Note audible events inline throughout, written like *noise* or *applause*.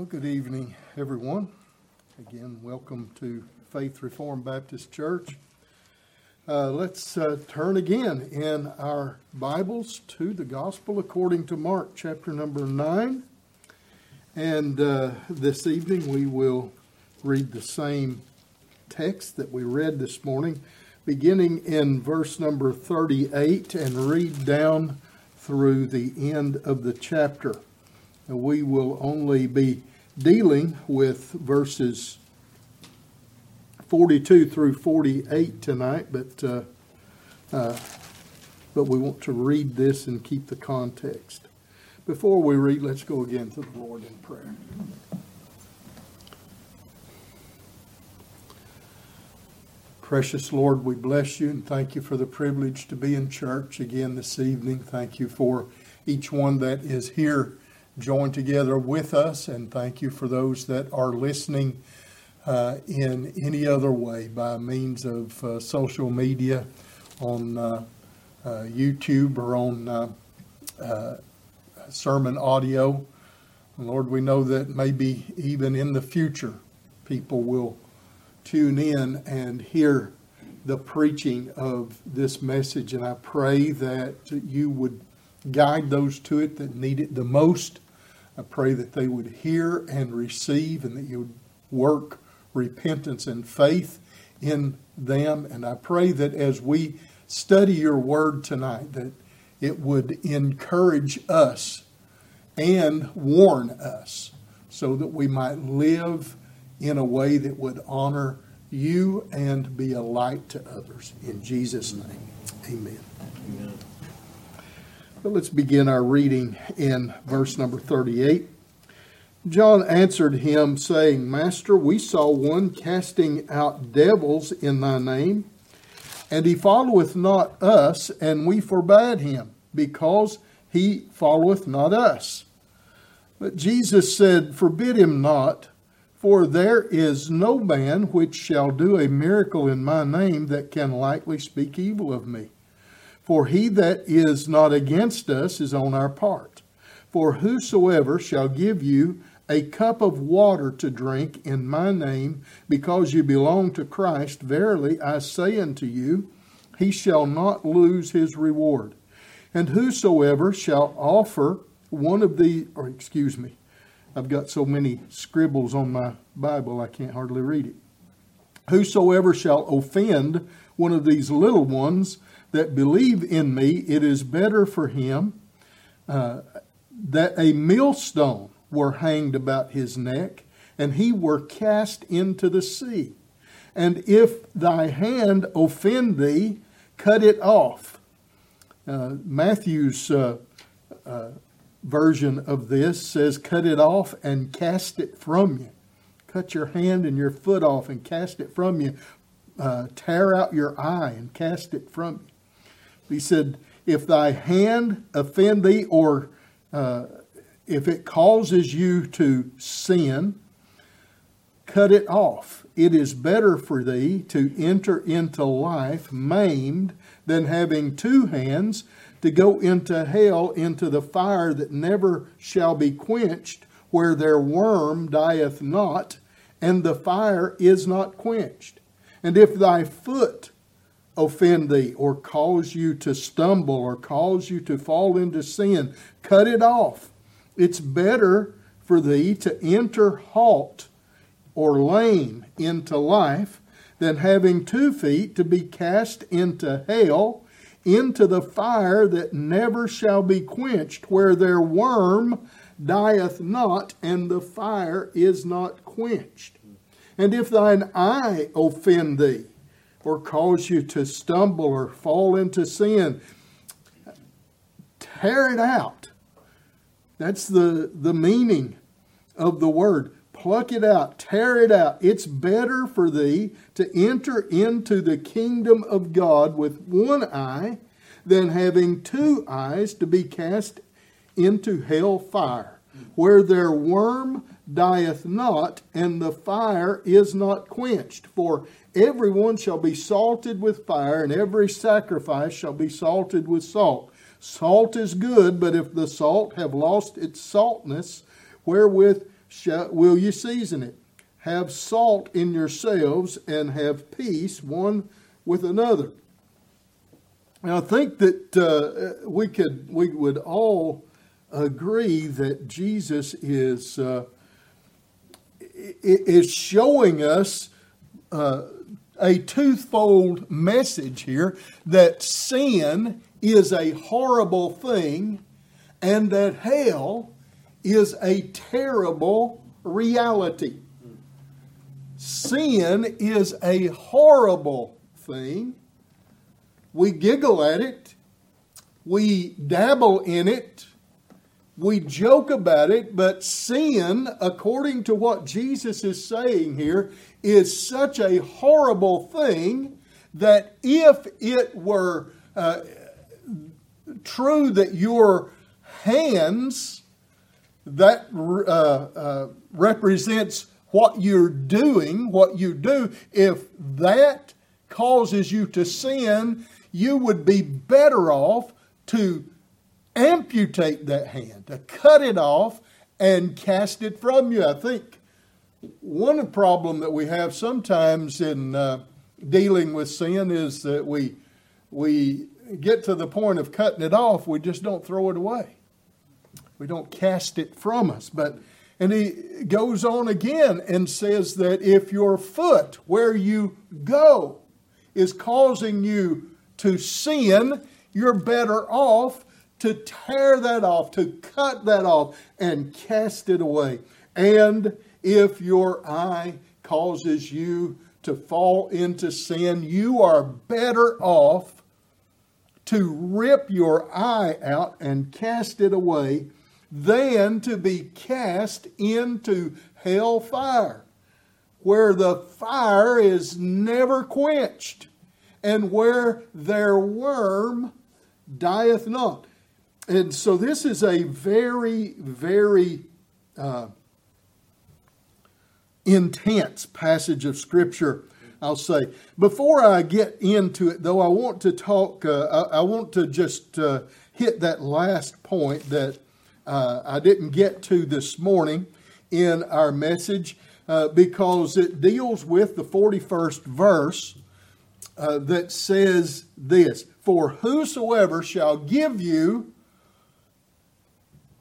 Well, good evening, everyone. Again, welcome to Faith Reformed Baptist Church. Uh, let's uh, turn again in our Bibles to the Gospel according to Mark, chapter number 9. And uh, this evening we will read the same text that we read this morning, beginning in verse number 38 and read down through the end of the chapter. We will only be dealing with verses 42 through 48 tonight, but uh, uh, but we want to read this and keep the context. Before we read, let's go again to the Lord in prayer. Precious Lord, we bless you and thank you for the privilege to be in church again this evening. Thank you for each one that is here join together with us, and thank you for those that are listening uh, in any other way by means of uh, social media, on uh, uh YouTube, or on uh, uh, sermon audio. Lord, we know that maybe even in the future, people will tune in and hear the preaching of this message, and I pray that you would guide those to it that need it the most. I pray that they would hear and receive and that you would work repentance and faith in them. And I pray that as we study your word tonight, that it would encourage us and warn us so that we might live in a way that would honor you and be a light to others. In Jesus' name, amen. amen. But let's begin our reading in verse number 38. John answered him, saying, Master, we saw one casting out devils in thy name, and he followeth not us, and we forbade him, because he followeth not us. But Jesus said, Forbid him not, for there is no man which shall do a miracle in my name that can lightly speak evil of me. For he that is not against us is on our part. For whosoever shall give you a cup of water to drink in my name, because you belong to Christ, verily I say unto you, he shall not lose his reward. And whosoever shall offer one of the, or excuse me, I've got so many scribbles on my Bible I can't hardly read it. Whosoever shall offend one of these little ones, that believe in me, it is better for him uh, that a millstone were hanged about his neck, and he were cast into the sea. And if thy hand offend thee, cut it off. Uh, Matthew's uh, uh, version of this says, cut it off and cast it from you. Cut your hand and your foot off and cast it from you. Uh, tear out your eye and cast it from you. He said, If thy hand offend thee, or uh, if it causes you to sin, cut it off. It is better for thee to enter into life maimed than having two hands to go into hell, into the fire that never shall be quenched, where their worm dieth not, and the fire is not quenched. And if thy foot offend thee or cause you to stumble or cause you to fall into sin, cut it off. It's better for thee to enter halt or lame into life than having two feet to be cast into hell, into the fire that never shall be quenched, where their worm dieth not, and the fire is not quenched. And if thine eye offend thee, or cause you to stumble or fall into sin, tear it out. That's the, the meaning of the word. Pluck it out, tear it out. It's better for thee to enter into the kingdom of God with one eye than having two eyes to be cast into hell fire, where their worm dieth not, and the fire is not quenched. For everyone shall be salted with fire, and every sacrifice shall be salted with salt. Salt is good, but if the salt have lost its saltness, wherewith shall, will you season it? Have salt in yourselves and have peace one with another. Now, I think that uh, we could we would all agree that Jesus is uh, is showing us uh, a twofold message here that sin is a horrible thing and that hell is a terrible reality. Sin is a horrible thing. We giggle at it, we dabble in it, we joke about it, but sin, according to what Jesus is saying here, is such a horrible thing that if it were uh, true that your hands that uh, uh, represents what you're doing, what you do, if that causes you to sin, you would be better off to amputate that hand, to cut it off and cast it from you. I think one problem that we have sometimes in uh, dealing with sin is that we we get to the point of cutting it off, we just don't throw it away. We don't cast it from us. But and he goes on again and says that if your foot where you go is causing you to sin, you're better off to tear that off, to cut that off, and cast it away. And if your eye causes you to fall into sin, you are better off to rip your eye out and cast it away than to be cast into hell fire, where the fire is never quenched, and where their worm dieth not. And so, this is a very, very uh, intense passage of Scripture. I'll say. Before I get into it, though, I want to talk, uh, I, I, want to just uh, hit that last point that uh, I didn't get to this morning in our message uh, because it deals with the 41st verse uh, that says this For whosoever shall give you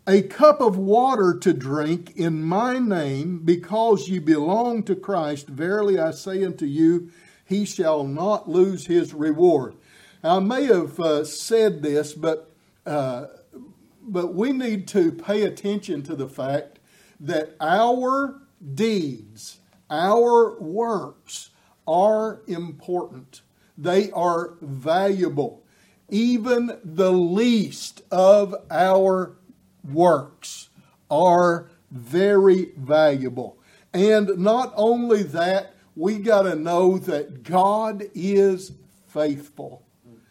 a cup of water to drink in my name, because you belong to Christ, verily I say unto you, he shall not lose his reward. I may have uh, said this, but uh, but we need to pay attention to the fact that our deeds, our works are important. They are valuable. Even the least of our works are very valuable. And not only that, we got to know that God is faithful.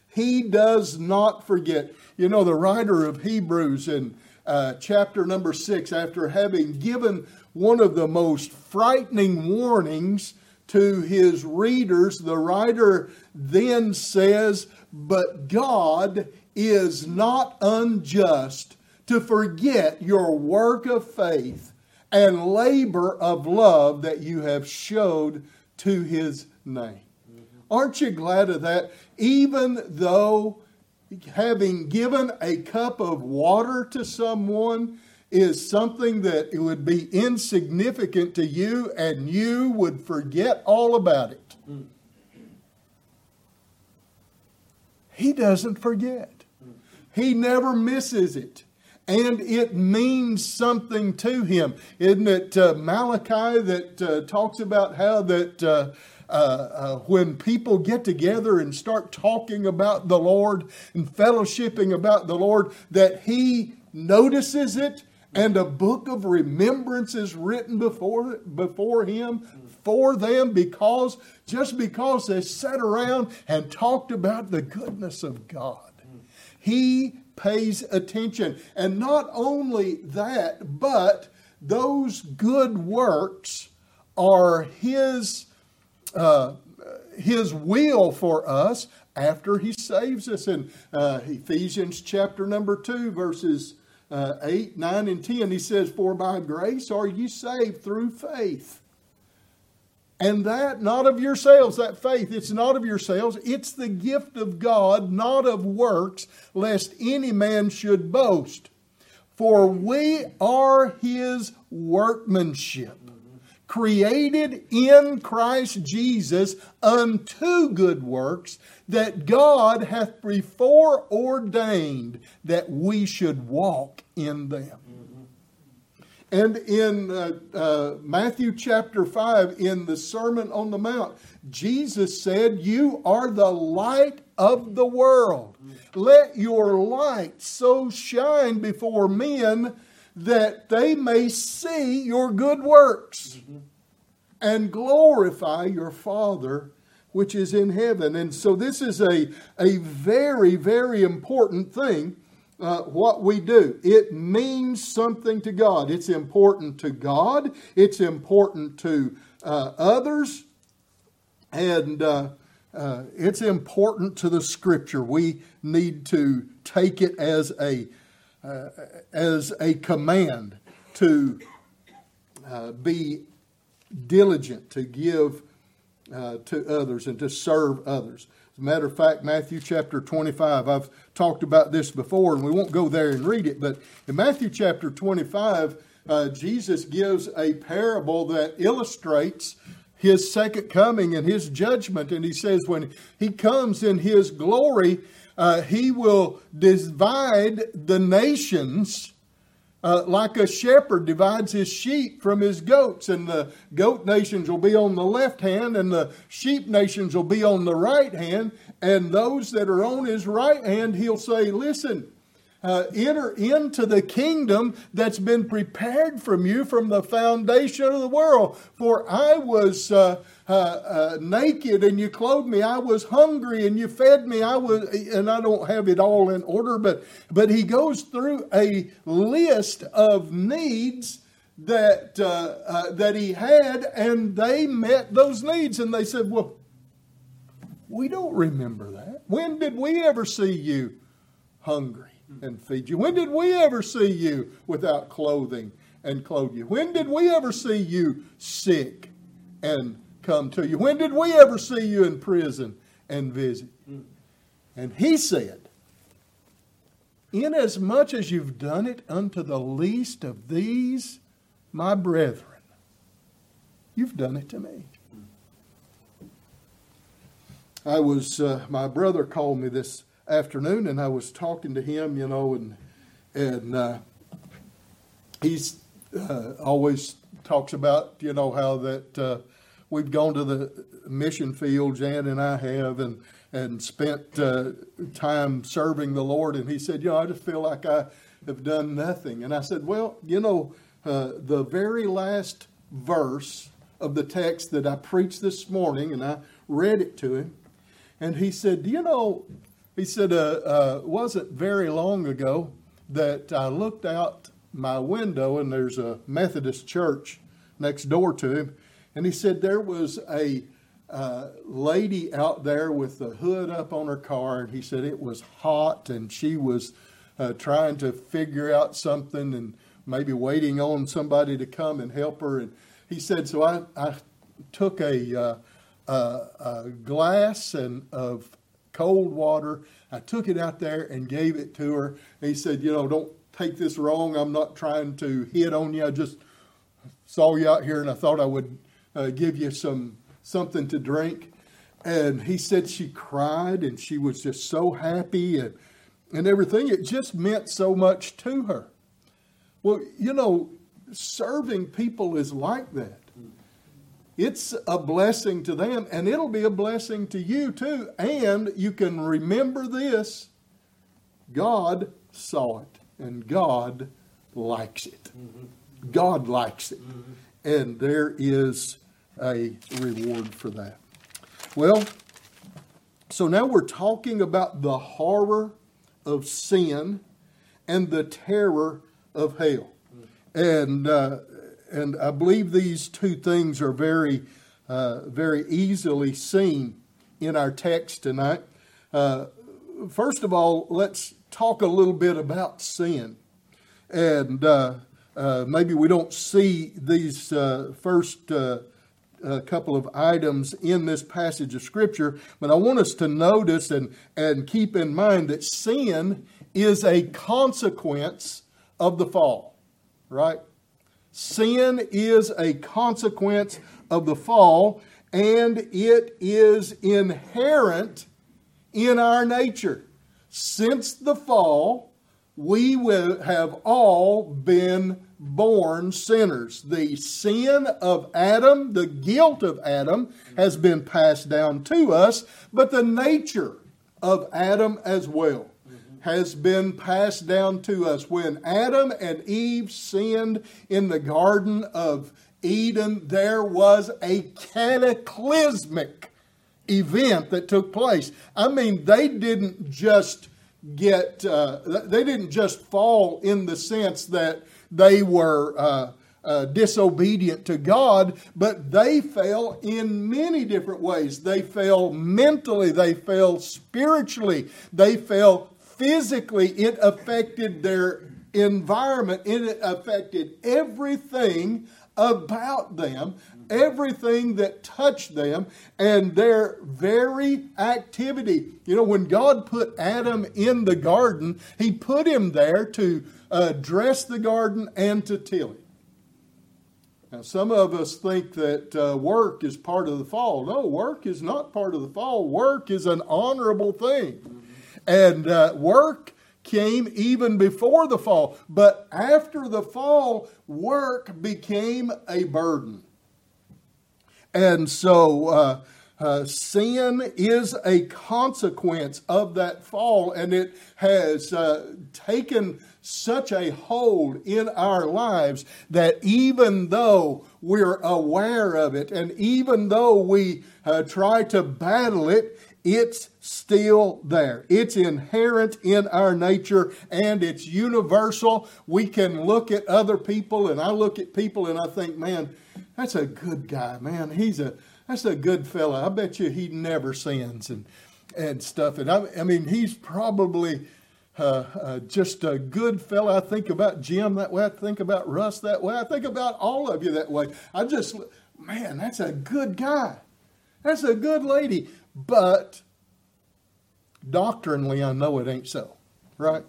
He does not forget. You know, the writer of Hebrews in uh, chapter number six, after having given one of the most frightening warnings to his readers, the writer then says, But God is not unjust to forget your work of faith and labor of love that you have showed to his name. Aren't you glad of that? Even though having given a cup of water to someone is something that it would be insignificant to you and you would forget all about it. He doesn't forget. He never misses it. And it means something to him. Isn't it uh, Malachi that uh, talks about how that uh, uh, uh, when people get together and start talking about the Lord and fellowshipping about the Lord, that He notices it and a book of remembrance is written before, before Him for them because just because they sat around and talked about the goodness of God. He pays attention. And not only that, but those good works are His uh, his will for us after he saves us. In uh, Ephesians chapter number 2, verses uh, 8, 9, and 10, he says, For by grace are you saved through faith. And that not of yourselves, that faith, it's not of yourselves, it's the gift of God, not of works, lest any man should boast. For we are his workmanship, created in Christ Jesus unto good works, that God hath before ordained that we should walk in them. And in uh, uh, Matthew chapter 5, in the Sermon on the Mount, Jesus said, You are the light of the world. Let your light so shine before men that they may see your good works and glorify your Father which is in heaven. And so, this is a, a very, very important thing uh, what we do. It means something to God. It's important to God, it's important to uh, others, and uh, uh, it's important to the Scripture. We need to take it as a uh, as a command to uh, be diligent, to give to others, and to serve others. As a matter of fact, Matthew chapter 25, I've talked about this before, and we won't go there and read it, but in Matthew chapter 25, uh, Jesus gives a parable that illustrates his second coming and his judgment. And he says, when he comes in his glory, uh, he will divide the nations uh, like a shepherd divides his sheep from his goats, and the goat nations will be on the left hand, and the sheep nations will be on the right hand. And those that are on his right hand, he'll say, Listen, uh, enter into the kingdom that's been prepared from you from the foundation of the world. For I was uh, uh, uh, naked and you clothed me. I was hungry and you fed me. I was, and I don't have it all in order, but but he goes through a list of needs that uh, uh, that he had, and they met those needs. And they said, "Well, we don't remember that. When did we ever see you hungry?" And feed you? When did we ever see you without clothing and clothe you? When did we ever see you sick and come to you? When did we ever see you in prison and visit? And he said, Inasmuch as you've done it unto the least of these, my brethren, you've done it to me. I was, uh, my brother called me this afternoon, and I was talking to him, you know, and and uh, he's uh, always talks about, you know, how that uh, we've gone to the mission field, Jan and I have, and and spent uh, time serving the Lord. And he said, you know, I just feel like I have done nothing. And I said, well, you know, uh, the very last verse of the text that I preached this morning, and I read it to him. And he said, Do you know he said, uh, uh, wasn't very long ago that I looked out my window and there's a Methodist church next door to him. And he said there was a uh, lady out there with the hood up on her car. And he said it was hot and she was uh, trying to figure out something and maybe waiting on somebody to come and help her. And he said, so I, I took a, uh, a glass and of cold water. I took it out there and gave it to her. And he said, You know, don't take this wrong. I'm not trying to hit on you. I just saw you out here and I thought I would uh, give you some something to drink. And he said she cried and she was just so happy and, and everything. It just meant so much to her. Well, you know, serving people is like that it's a blessing to them and it'll be a blessing to you too. And you can remember this God saw it and God likes it. Mm-hmm. God likes it. Mm-hmm. And there is a reward for that. Well, so now we're talking about the horror of sin and the terror of hell. Mm-hmm. And uh, and I believe these two things are very, uh, very easily seen in our text tonight. Uh, first of all, let's talk a little bit about sin. and uh, uh, maybe we don't see these uh, first uh, couple of items in this passage of Scripture, but I want us to notice and, and keep in mind that sin is a consequence of the fall, right? Sin is a consequence of the fall, and it is inherent in our nature. Since the fall, we will have all been born sinners. The sin of Adam, the guilt of Adam, has been passed down to us, but the nature of Adam as well has been passed down to us. When Adam and Eve sinned in the Garden of Eden, there was a cataclysmic event that took place. I mean, they didn't just get, uh, they didn't just fall in the sense that they were. Uh, uh, disobedient to God, but they fell in many different ways. They fell mentally, they fell spiritually, they fell physically, it affected their environment, it affected everything about them, everything that touched them, and their very activity. You know, when God put Adam in the garden, He put him there to uh, dress the garden and to till it. Now, some of us think that uh, work is part of the fall. No, work is not part of the fall. Work is an honorable thing. And uh, work came even before the fall. But after the fall, work became a burden. And so uh, uh, sin is a consequence of that fall, and it has uh, taken such a hold in our lives that even though we're aware of it, and even though we uh, try to battle it, it's still there. It's inherent in our nature and it's universal. We can look at other people, and I look at people and I think, man, that's a good guy, man. He's a that's a good fella. I bet you he never sins and and stuff. And I, I mean, he's probably uh, uh, just a good fella. I think about Jim that way. I think about Russ that way. I think about all of you that way. I just, man, that's a good guy. That's a good lady. But doctrinally, I know it ain't so, right?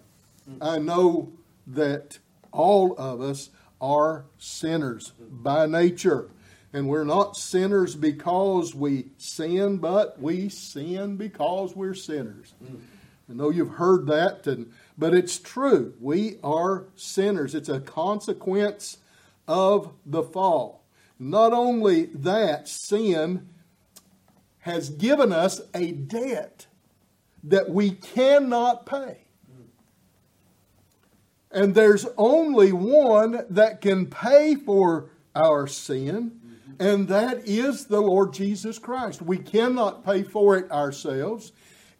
Mm-hmm. I know that all of us are sinners by nature. And we're not sinners because we sin, but we sin because we're sinners. Mm. I know you've heard that, and, but it's true. We are sinners. It's a consequence of the fall. Not only that, sin has given us a debt that we cannot pay. And there's only one that can pay for our sin, and that is the Lord Jesus Christ. We cannot pay for it ourselves.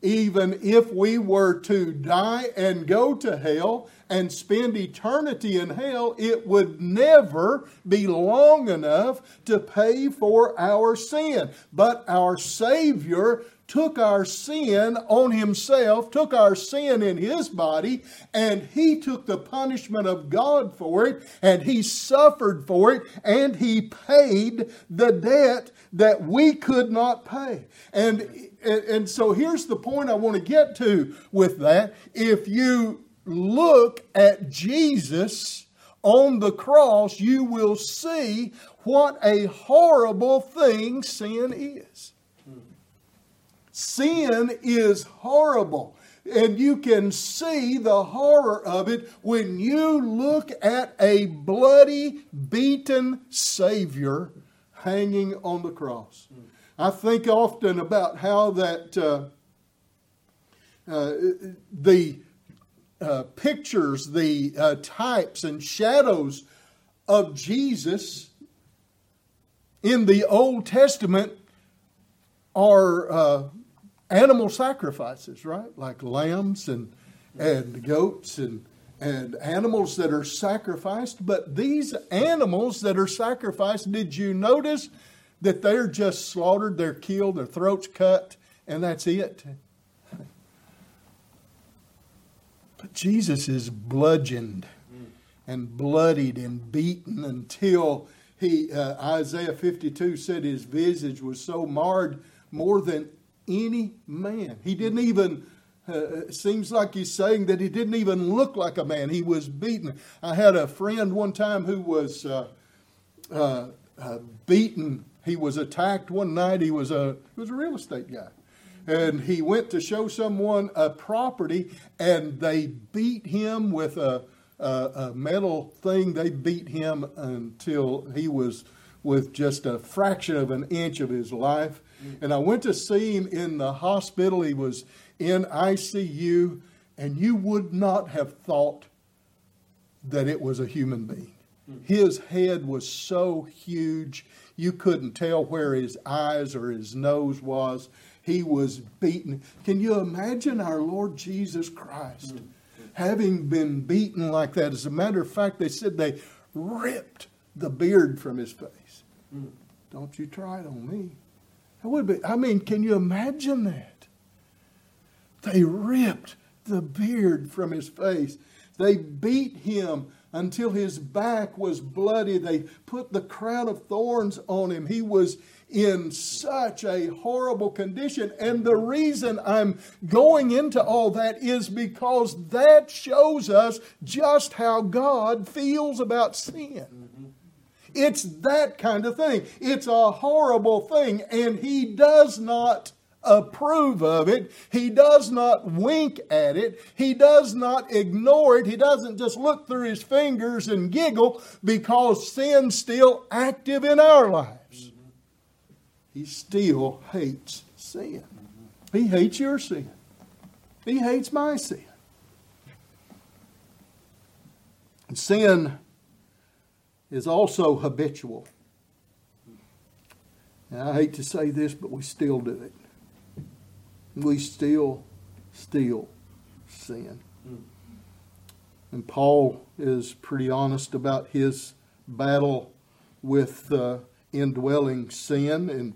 Even if we were to die and go to hell and spend eternity in hell, it would never be long enough to pay for our sin. But our Savior took our sin on himself, took our sin in his body, and he took the punishment of God for it, and he suffered for it, and he paid the debt that we could not pay. And, and so here's the point I want to get to with that. If you look at Jesus on the cross, you will see what a horrible thing sin is. Sin is horrible. And you can see the horror of it when you look at a bloody, beaten Savior hanging on the cross. I think often about how that uh, uh, the uh, pictures, the uh, types and shadows of Jesus in the Old Testament are uh, animal sacrifices, right? Like lambs and, and goats and, and animals that are sacrificed. But these animals that are sacrificed, did you notice that they're just slaughtered, they're killed, their throats cut, and that's it? But Jesus is bludgeoned and bloodied and beaten until he uh, Isaiah 52 said his visage was so marred more than any man. He didn't even uh, it seems like he's saying that he didn't even look like a man. He was beaten. I had a friend one time who was uh, uh, uh beaten. He was attacked one night. He was a he was a real estate guy, and he went to show someone a property, and they beat him with a, a, a metal thing. They beat him until he was with just a fraction of an inch of his life. And I went to see him in the hospital. He was in ICU, and you would not have thought that it was a human being. His head was so huge, you couldn't tell where his eyes or his nose was. He was beaten. Can you imagine our Lord Jesus Christ having been beaten like that? As a matter of fact, they said they ripped the beard from his face. Don't you try it on me. That would be, I mean, can you imagine that? They ripped the beard from his face. They beat him until his back was bloody. They put the crown of thorns on him. He was in such a horrible condition. And the reason I'm going into all that is because that shows us just how God feels about sin. It's that kind of thing. It's a horrible thing, and He does not approve of it. He does not wink at it. He does not ignore it. He doesn't just look through his fingers and giggle because sin's still active in our lives. He still hates sin. He hates your sin. He hates my sin. And sin is also habitual. And I hate to say this, but we still do it. We still, still sin. And Paul is pretty honest about his battle with uh, indwelling sin in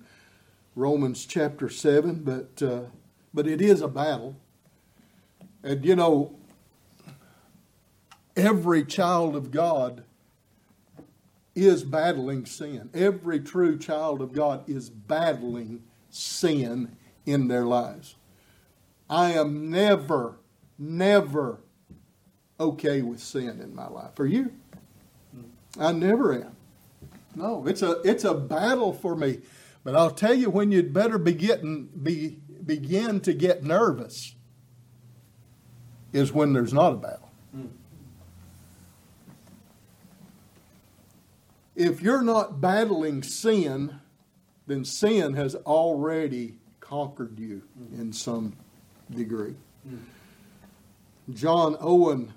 Romans chapter 7, but, uh, but it is a battle. And you know, every child of God is battling sin. Every true child of God is battling sin in their lives. I am never, never okay with sin in my life. Are you? I never am. No, it's a it's a battle for me. But I'll tell you when you'd better be getting be begin to get nervous is when there's not a battle. if you're not battling sin, then sin has already conquered you in some degree. Mm. John Owen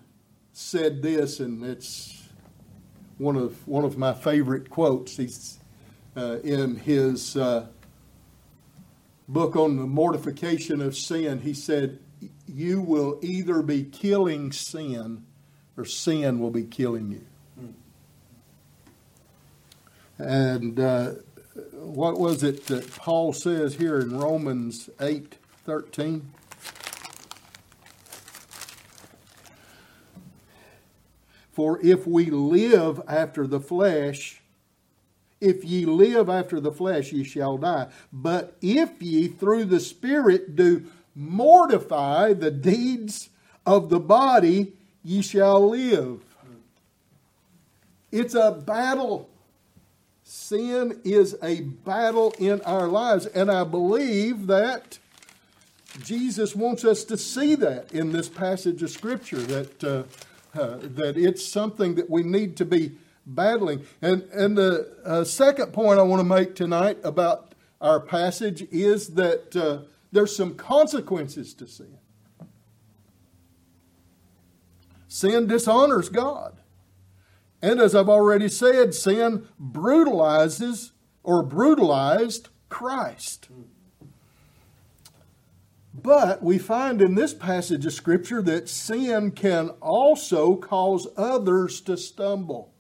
said this, and it's one of one of my favorite quotes. He's uh, in his uh, book on the mortification of sin. He said, "You will either be killing sin, or sin will be killing you." And uh, what was it that Paul says here in Romans 8 13? For if we live after the flesh, if ye live after the flesh, ye shall die. But if ye through the Spirit do mortify the deeds of the body, ye shall live. It's a battle Sin is a battle in our lives, and I believe that Jesus wants us to see that in this passage of Scripture, that, uh, uh, that it's something that we need to be battling. And, and the uh, second point I want to make tonight about our passage is that uh, there's some consequences to sin. Sin dishonors God. And as I've already said, sin brutalizes or brutalized Christ. But we find in this passage of Scripture that sin can also cause others to stumble.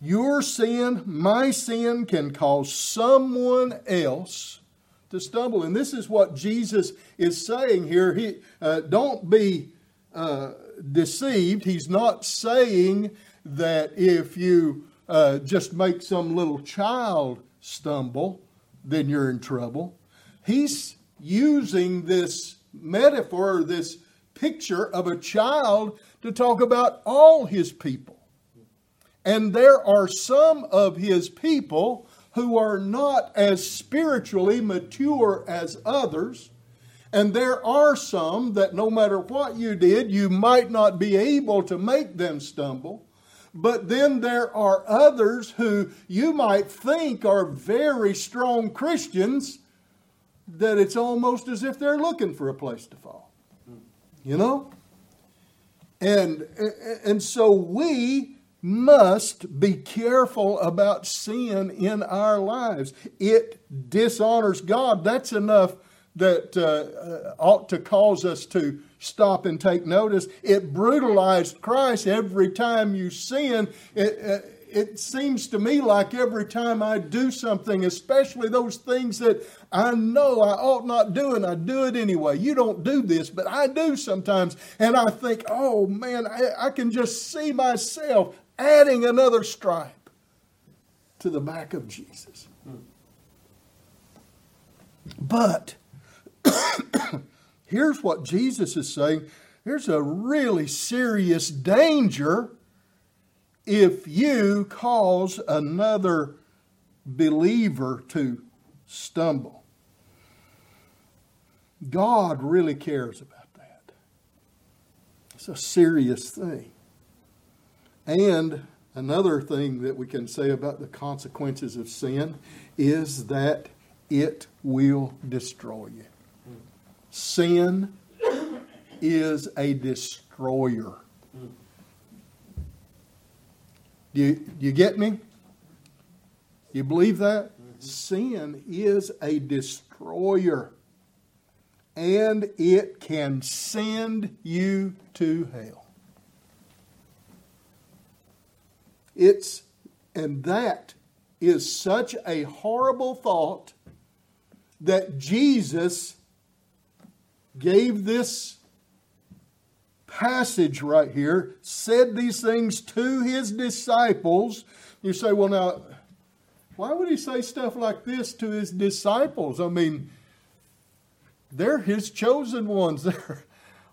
Your sin, my sin, can cause someone else to stumble. And this is what Jesus is saying here. He, uh, don't be uh, deceived. He's not saying that if you uh, just make some little child stumble, then you're in trouble. He's using this metaphor, this picture of a child to talk about all his people. And there are some of his people who are not as spiritually mature as others. And there are some that no matter what you did, you might not be able to make them stumble. But then there are others who you might think are very strong Christians that it's almost as if they're looking for a place to fall. You know? And, and so we must be careful about sin in our lives. It dishonors God. That's enough that uh, uh, ought to cause us to stop and take notice. It brutalized Christ every time you sin. It, it seems to me like every time I do something, especially those things that I know I ought not do, and I do it anyway. You don't do this, but I do sometimes. And I think, oh man, I, I can just see myself adding another stripe to the back of Jesus. But *coughs* here's what Jesus is saying there's a really serious danger if you cause another believer to stumble. God really cares about that. It's a serious thing. And another thing that we can say about the consequences of sin is that it will destroy you. Sin is a destroyer. Do you, you get me? You believe that? Mm-hmm. Sin is a destroyer. And it can send you to hell. It's, and that is such a horrible thought that Jesus gave this passage right here, said these things to his disciples. You say, well, now, why would he say stuff like this to his disciples? I mean, they're his chosen ones. *laughs* They're,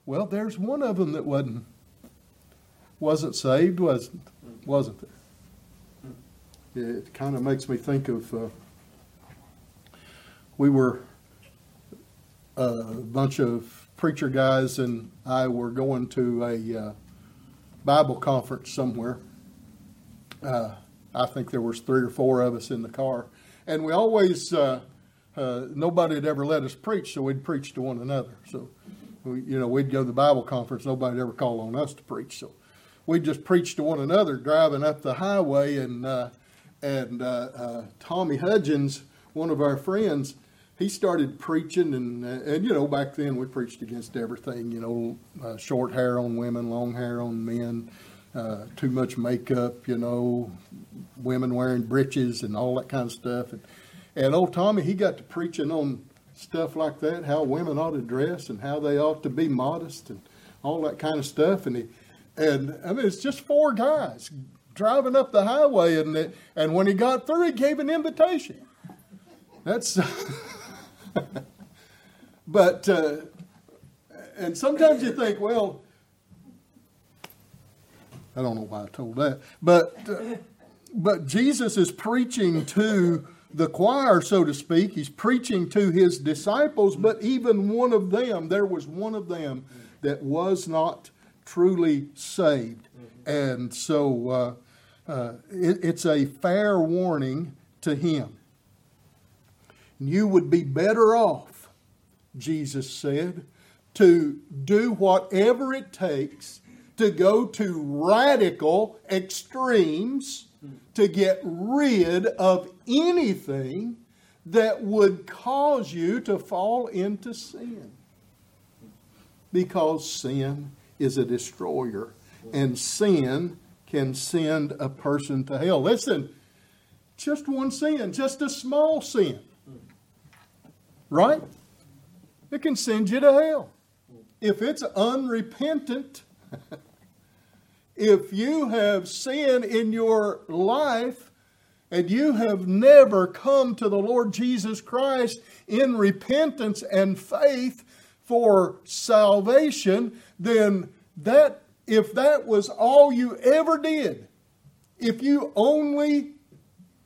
well, there's one of them that wasn't wasn't saved, wasn't wasn't there? It kind of makes me think of uh, we were a bunch of preacher guys and I were going to a uh, Bible conference somewhere. Uh, I think there was three or four of us in the car, and we always uh, uh nobody had ever let us preach, so we'd preach to one another. So, we, you know, we'd go to the Bible conference. Nobody ever called on us to preach, so we'd just preach to one another driving up the highway. And uh, and uh, Tommy Hudgens, one of our friends he started preaching, and and you know back then we preached against everything. You know, uh, short hair on women, long hair on men, uh, too much makeup. You know, women wearing breeches and all that kind of stuff. And, and old Tommy, he got to preaching on stuff like that, how women ought to dress and how they ought to be modest and all that kind of stuff. And he, and I mean, it's just four guys driving up the highway, and and when he got through, he gave an invitation. That's *laughs* *laughs* but, uh, and sometimes you think, well, I don't know why I told that, but, uh, but Jesus is preaching to the choir, so to speak. He's preaching to his disciples, but even one of them, there was one of them that was not truly saved. And so uh, uh, it, it's a fair warning to him. You would be better off, Jesus said, to do whatever it takes to go to radical extremes to get rid of anything that would cause you to fall into sin. Because sin is a destroyer, and sin can send a person to hell. Listen, just one sin, just a small sin, Right? It can send you to hell. If it's unrepentant, *laughs* if you have sin in your life and you have never come to the Lord Jesus Christ in repentance and faith for salvation, then that if that was all you ever did, if you only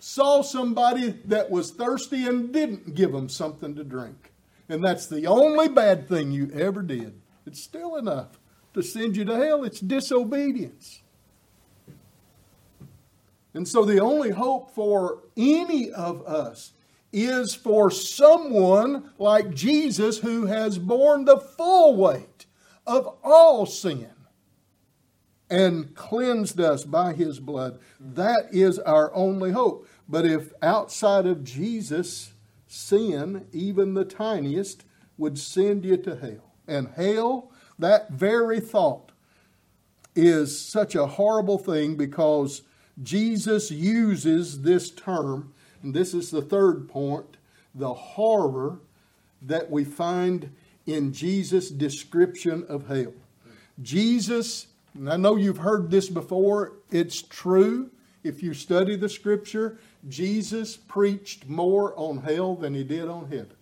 saw somebody that was thirsty and didn't give them something to drink, and that's the only bad thing you ever did, it's still enough to send you to hell. It's disobedience. And so the only hope for any of us is for someone like Jesus who has borne the full weight of all sin and cleansed us by his blood. That is our only hope. But if outside of Jesus, sin, even the tiniest, would send you to hell, and hell, that very thought, is such a horrible thing because Jesus uses this term, and this is the third point the horror that we find in Jesus' description of hell. Jesus, and I know you've heard this before, it's true. If you study the scripture, Jesus preached more on hell than he did on heaven.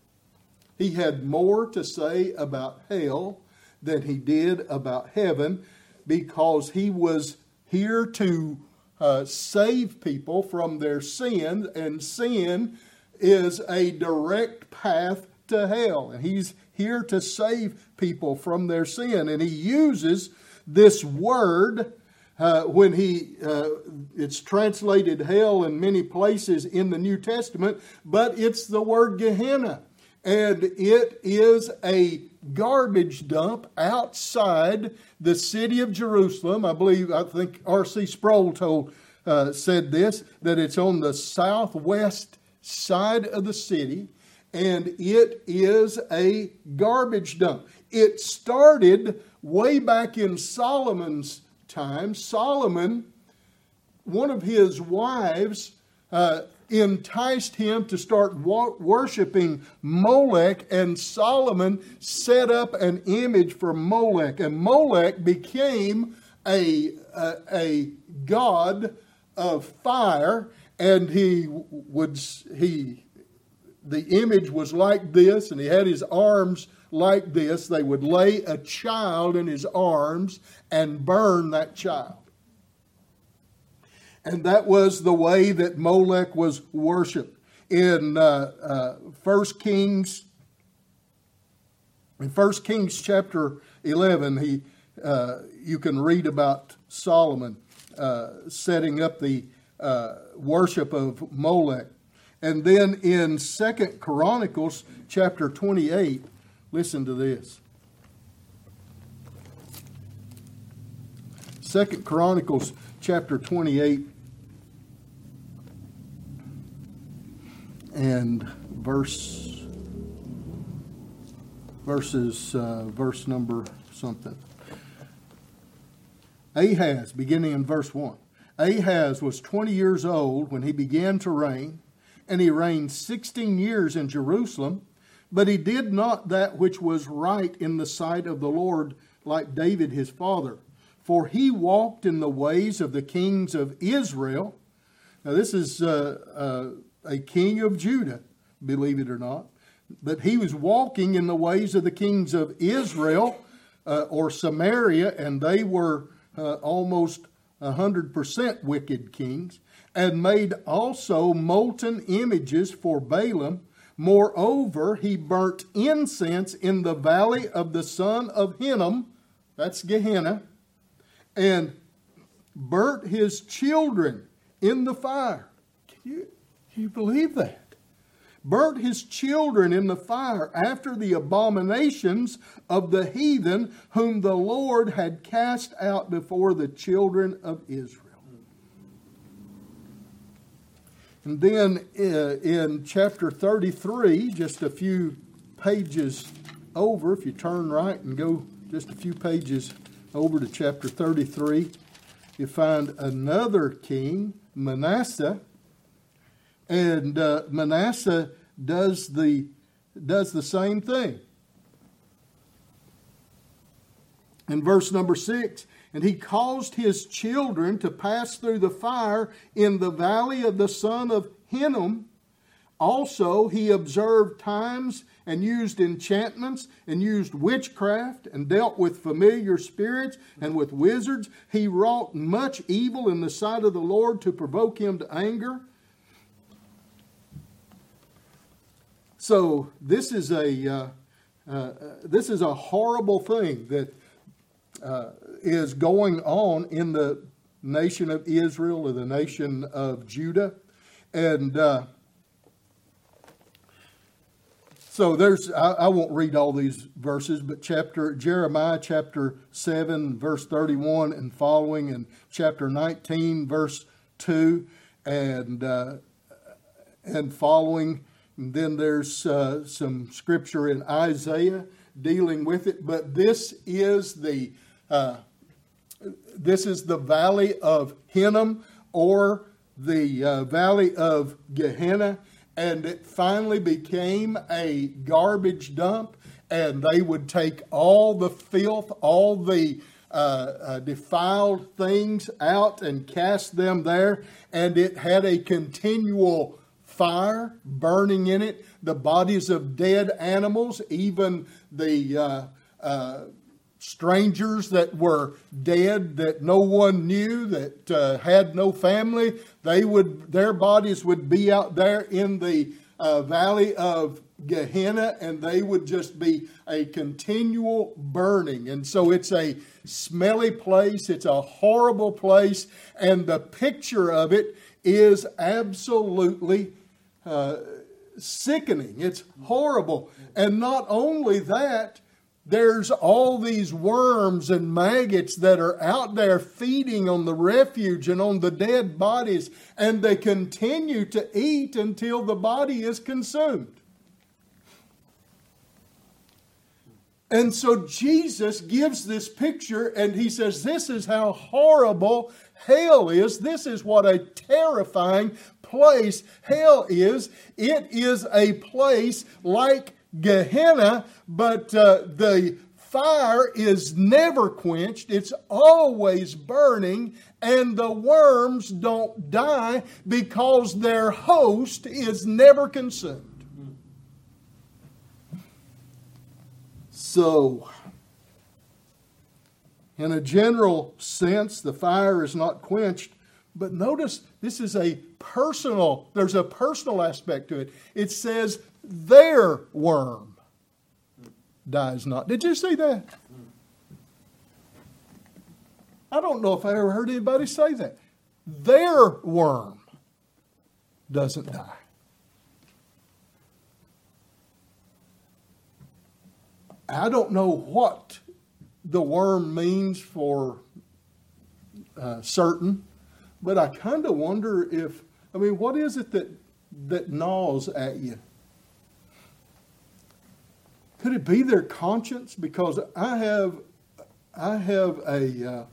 He had more to say about hell than he did about heaven because he was here to uh, save people from their sin, and sin is a direct path to hell. And he's here to save people from their sin. And he uses this word uh, when he uh, it's translated hell in many places in the New Testament, but it's the word Gehenna, and it is a garbage dump outside the city of Jerusalem. I believe, I think R.C. Sproul told, uh, said this, that it's on the southwest side of the city, and it is a garbage dump. It started way back in Solomon's time. Solomon, one of his wives, uh, enticed him to start wa- worshiping Molech, and Solomon set up an image for Molech, and Molech became a, a, a god of fire, and he would he the image was like this, and he had his arms like this. They would lay a child in his arms and burn that child. And that was the way that Molech was worshipped. In uh, uh, 1 Kings, in 1 Kings chapter 11, he, uh, you can read about Solomon uh, setting up the uh, worship of Molech. And then in Second Chronicles chapter 28, listen to this. Second Chronicles chapter 28 and verse verses uh, verse number something. Ahaz, beginning in verse 1. Ahaz was 20 years old when he began to reign, and he reigned 16 years in Jerusalem, but he did not that which was right in the sight of the Lord like David his father. For he walked in the ways of the kings of Israel. Now, this is uh, uh, a king of Judah, believe it or not. But he was walking in the ways of the kings of Israel uh, or Samaria, and they were uh, almost 100% wicked kings, and made also molten images for Baalim. Moreover, he burnt incense in the valley of the son of Hinnom, that's Gehenna, and burnt his children in the fire. Can you, can you believe that? burnt his children in the fire after the abominations of the heathen whom the Lord had cast out before the children of Israel. And then uh, in chapter 33, just a few pages over, if you turn right and go just a few pages over to chapter 33, you find another king, Manasseh, and uh, Manasseh does the, does the same thing. In verse number six, and he caused his children to pass through the fire in the valley of the son of Hinnom. Also, he observed times and used enchantments and used witchcraft and dealt with familiar spirits and with wizards. He wrought much evil in the sight of the Lord to provoke him to anger. So this is a uh, uh, this is a horrible thing that uh, is going on in the nation of Israel or the nation of Judah, and uh, so there's I, I, won't read all these verses, but chapter Jeremiah chapter seven verse thirty one and following, and chapter nineteen verse two, and uh, and following. And then there's uh, some scripture in Isaiah dealing with it, but this is the uh, this is the valley of Hinnom or the uh, valley of Gehenna, and it finally became a garbage dump. And they would take all the filth, all the uh, uh, defiled things out and cast them there. And it had a continual fire burning in it, the bodies of dead animals, even the uh, uh, strangers that were dead that no one knew that uh, had no family they would their bodies would be out there in the uh, valley of gehenna and they would just be a continual burning. And so it's a smelly place it's a horrible place and the picture of it is absolutely uh, sickening. It's horrible. And not only that there's all these worms and maggots that are out there feeding on the refuge and on the dead bodies, and they continue to eat until the body is consumed. And so Jesus gives this picture and he says, This is how horrible hell is. This is what a terrifying place hell is. It is a place like Gehenna, but uh, the fire is never quenched, it's always burning, and the worms don't die because their host is never consumed. So, in a general sense, the fire is not quenched, but notice this is a personal, there's a personal aspect to it. It says their worm dies not. Did you see that? I don't know if I ever heard anybody say that. Their worm doesn't die. I don't know what the worm means for uh, certain, but I kind of wonder if, I mean, what is it that, that gnaws at you? Could it be their conscience? Because I have, I have a, uh,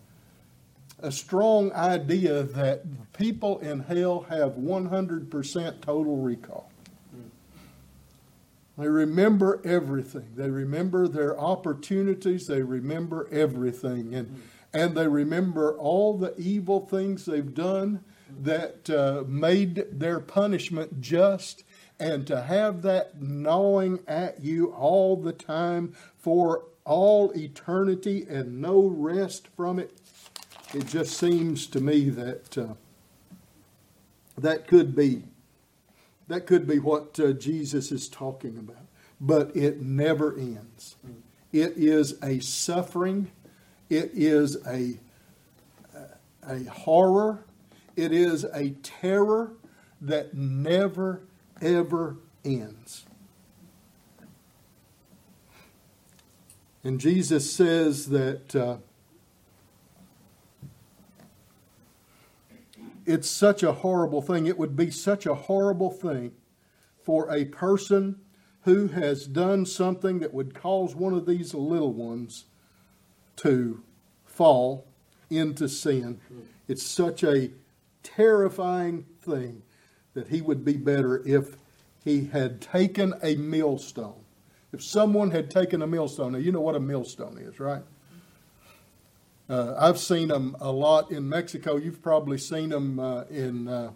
a strong idea that people in hell have 100% total recall. They remember everything. They remember their opportunities. They remember everything. And, and they remember all the evil things they've done that uh, made their punishment just and to have that gnawing at you all the time for all eternity and no rest from it, it just seems to me that uh, that could be that could be what uh, Jesus is talking about. But it never ends. It is a suffering. It is a a horror. It is a terror that never ever ends. And Jesus says that uh, it's such a horrible thing. It would be such a horrible thing for a person who has done something that would cause one of these little ones to fall into sin. It's such a terrifying thing that he would be better if he had taken a millstone. If someone had taken a millstone, now you know what a millstone is, right? Uh, I've seen them a lot in Mexico. You've probably seen them uh, in uh,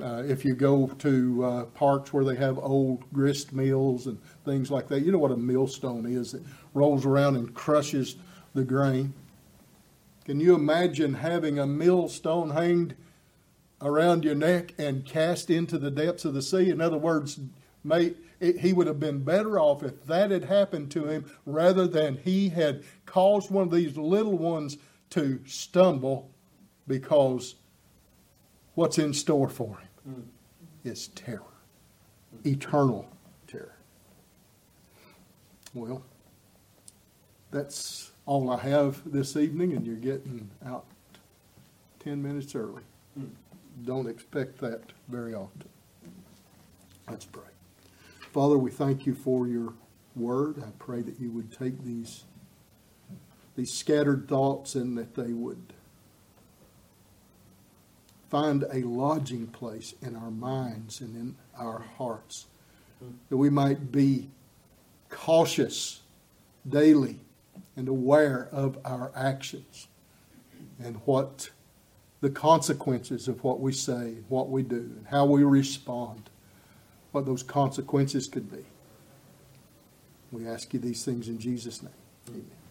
uh, if you go to uh, parks where they have old grist mills and things like that. You know what a millstone is? It rolls around and crushes the grain. Can you imagine having a millstone hanged around your neck and cast into the depths of the sea? In other words, may, it, he would have been better off if that had happened to him rather than he had caused one of these little ones to stumble because what's in store for him mm. is terror, eternal terror. Well, that's all I have this evening, and you're getting out 10 minutes early. Mm. Don't expect that very often. Let's pray. Father, we thank you for your word. I pray that you would take these, these scattered thoughts and that they would find a lodging place in our minds and in our hearts. That we might be cautious daily and aware of our actions and what the consequences of what we say, what we do, and how we respond what those consequences could be. We ask you these things in Jesus' name. Amen.